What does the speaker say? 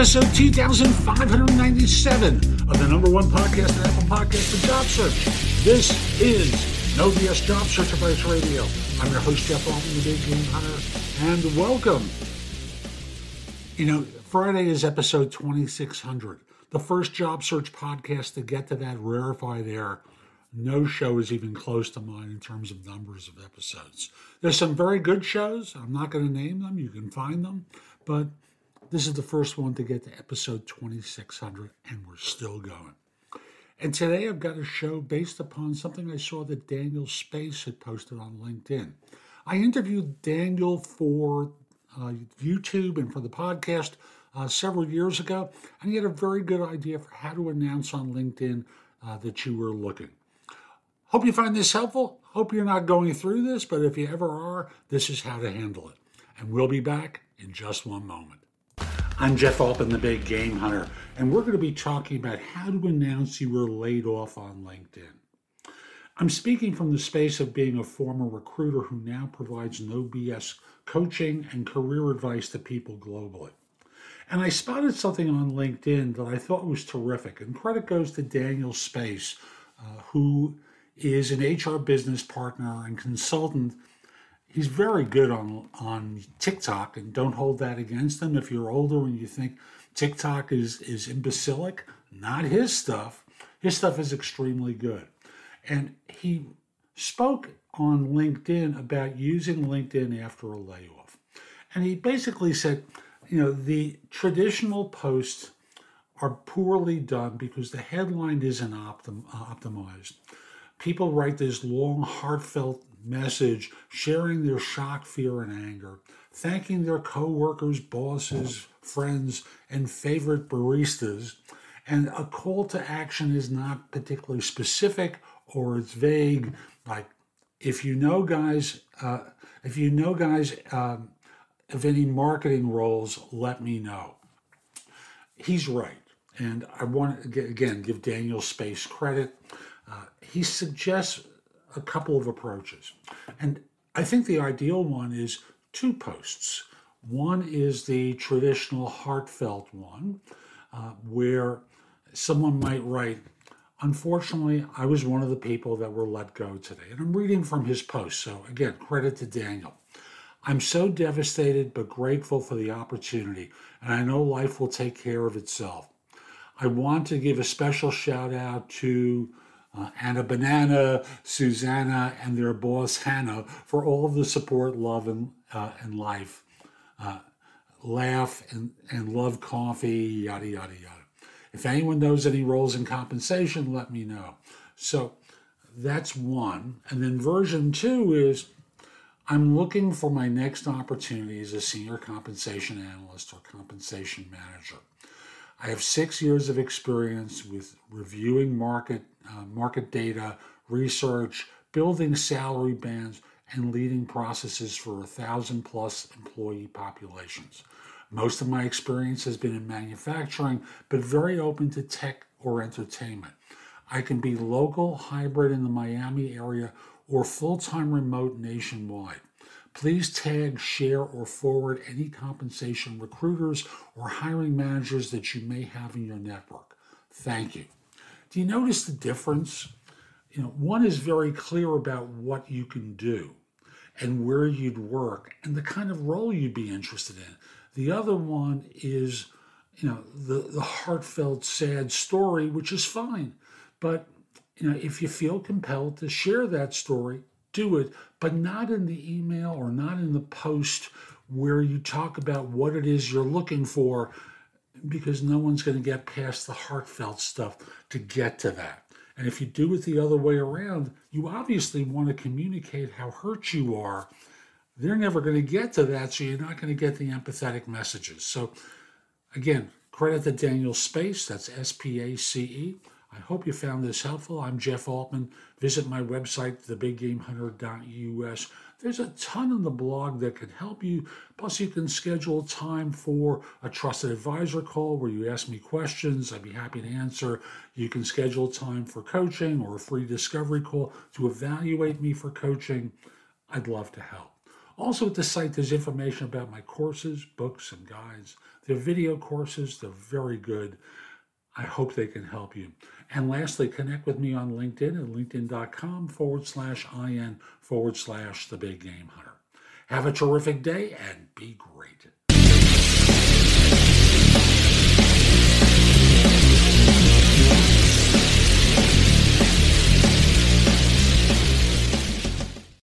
episode 2597 of the number one podcast on Apple Podcast for Job Search. This is No BS Job Search Advice Radio. I'm your host, Jeff Altman, the Big Game Hunter, and welcome. You know, Friday is episode 2600, the first job search podcast to get to that rarefied air. No show is even close to mine in terms of numbers of episodes. There's some very good shows. I'm not going to name them. You can find them. But this is the first one to get to episode 2600, and we're still going. And today I've got a show based upon something I saw that Daniel Space had posted on LinkedIn. I interviewed Daniel for uh, YouTube and for the podcast uh, several years ago, and he had a very good idea for how to announce on LinkedIn uh, that you were looking. Hope you find this helpful. Hope you're not going through this, but if you ever are, this is how to handle it. And we'll be back in just one moment. I'm Jeff Altman, the Big Game Hunter, and we're going to be talking about how to announce you were laid off on LinkedIn. I'm speaking from the space of being a former recruiter who now provides no BS coaching and career advice to people globally. And I spotted something on LinkedIn that I thought was terrific, and credit goes to Daniel Space, uh, who is an HR business partner and consultant he's very good on on TikTok, and don't hold that against him. If you're older and you think TikTok is is imbecilic, not his stuff. His stuff is extremely good, and he spoke on LinkedIn about using LinkedIn after a layoff, and he basically said, you know, the traditional posts are poorly done because the headline isn't optim- optimized. People write this long, heartfelt message sharing their shock, fear, and anger, thanking their coworkers, bosses, friends, and favorite baristas. And a call to action is not particularly specific or it's vague. Like, if you know guys, uh, if you know guys um, of any marketing roles, let me know. He's right. And I want to, again, give Daniel Space credit. Uh, he suggests a couple of approaches. And I think the ideal one is two posts. One is the traditional heartfelt one, uh, where someone might write, Unfortunately, I was one of the people that were let go today. And I'm reading from his post. So, again, credit to Daniel. I'm so devastated but grateful for the opportunity, and I know life will take care of itself. I want to give a special shout out to uh, Anna Banana, Susanna, and their boss Hannah for all the support, love, and, uh, and life. Uh, laugh and, and love coffee, yada, yada, yada. If anyone knows any roles in compensation, let me know. So that's one. And then version two is I'm looking for my next opportunity as a senior compensation analyst or compensation manager. I have six years of experience with reviewing market uh, market data, research, building salary bands, and leading processes for a thousand plus employee populations. Most of my experience has been in manufacturing, but very open to tech or entertainment. I can be local, hybrid in the Miami area, or full time remote nationwide. Please tag, share, or forward any compensation recruiters or hiring managers that you may have in your network. Thank you. Do you notice the difference? You know, one is very clear about what you can do and where you'd work and the kind of role you'd be interested in. The other one is, you know, the, the heartfelt, sad story, which is fine. But, you know, if you feel compelled to share that story, do it, but not in the email or not in the post where you talk about what it is you're looking for because no one's going to get past the heartfelt stuff to get to that. And if you do it the other way around, you obviously want to communicate how hurt you are. They're never going to get to that, so you're not going to get the empathetic messages. So, again, credit to Daniel Space, that's S P A C E. I hope you found this helpful. I'm Jeff Altman. Visit my website, thebiggamehunter.us. There's a ton on the blog that can help you. Plus, you can schedule time for a trusted advisor call where you ask me questions. I'd be happy to answer. You can schedule time for coaching or a free discovery call to evaluate me for coaching. I'd love to help. Also, at the site, there's information about my courses, books, and guides. They're video courses, they're very good. I hope they can help you. And lastly, connect with me on LinkedIn at linkedin.com forward slash IN forward slash the big game hunter. Have a terrific day and be great.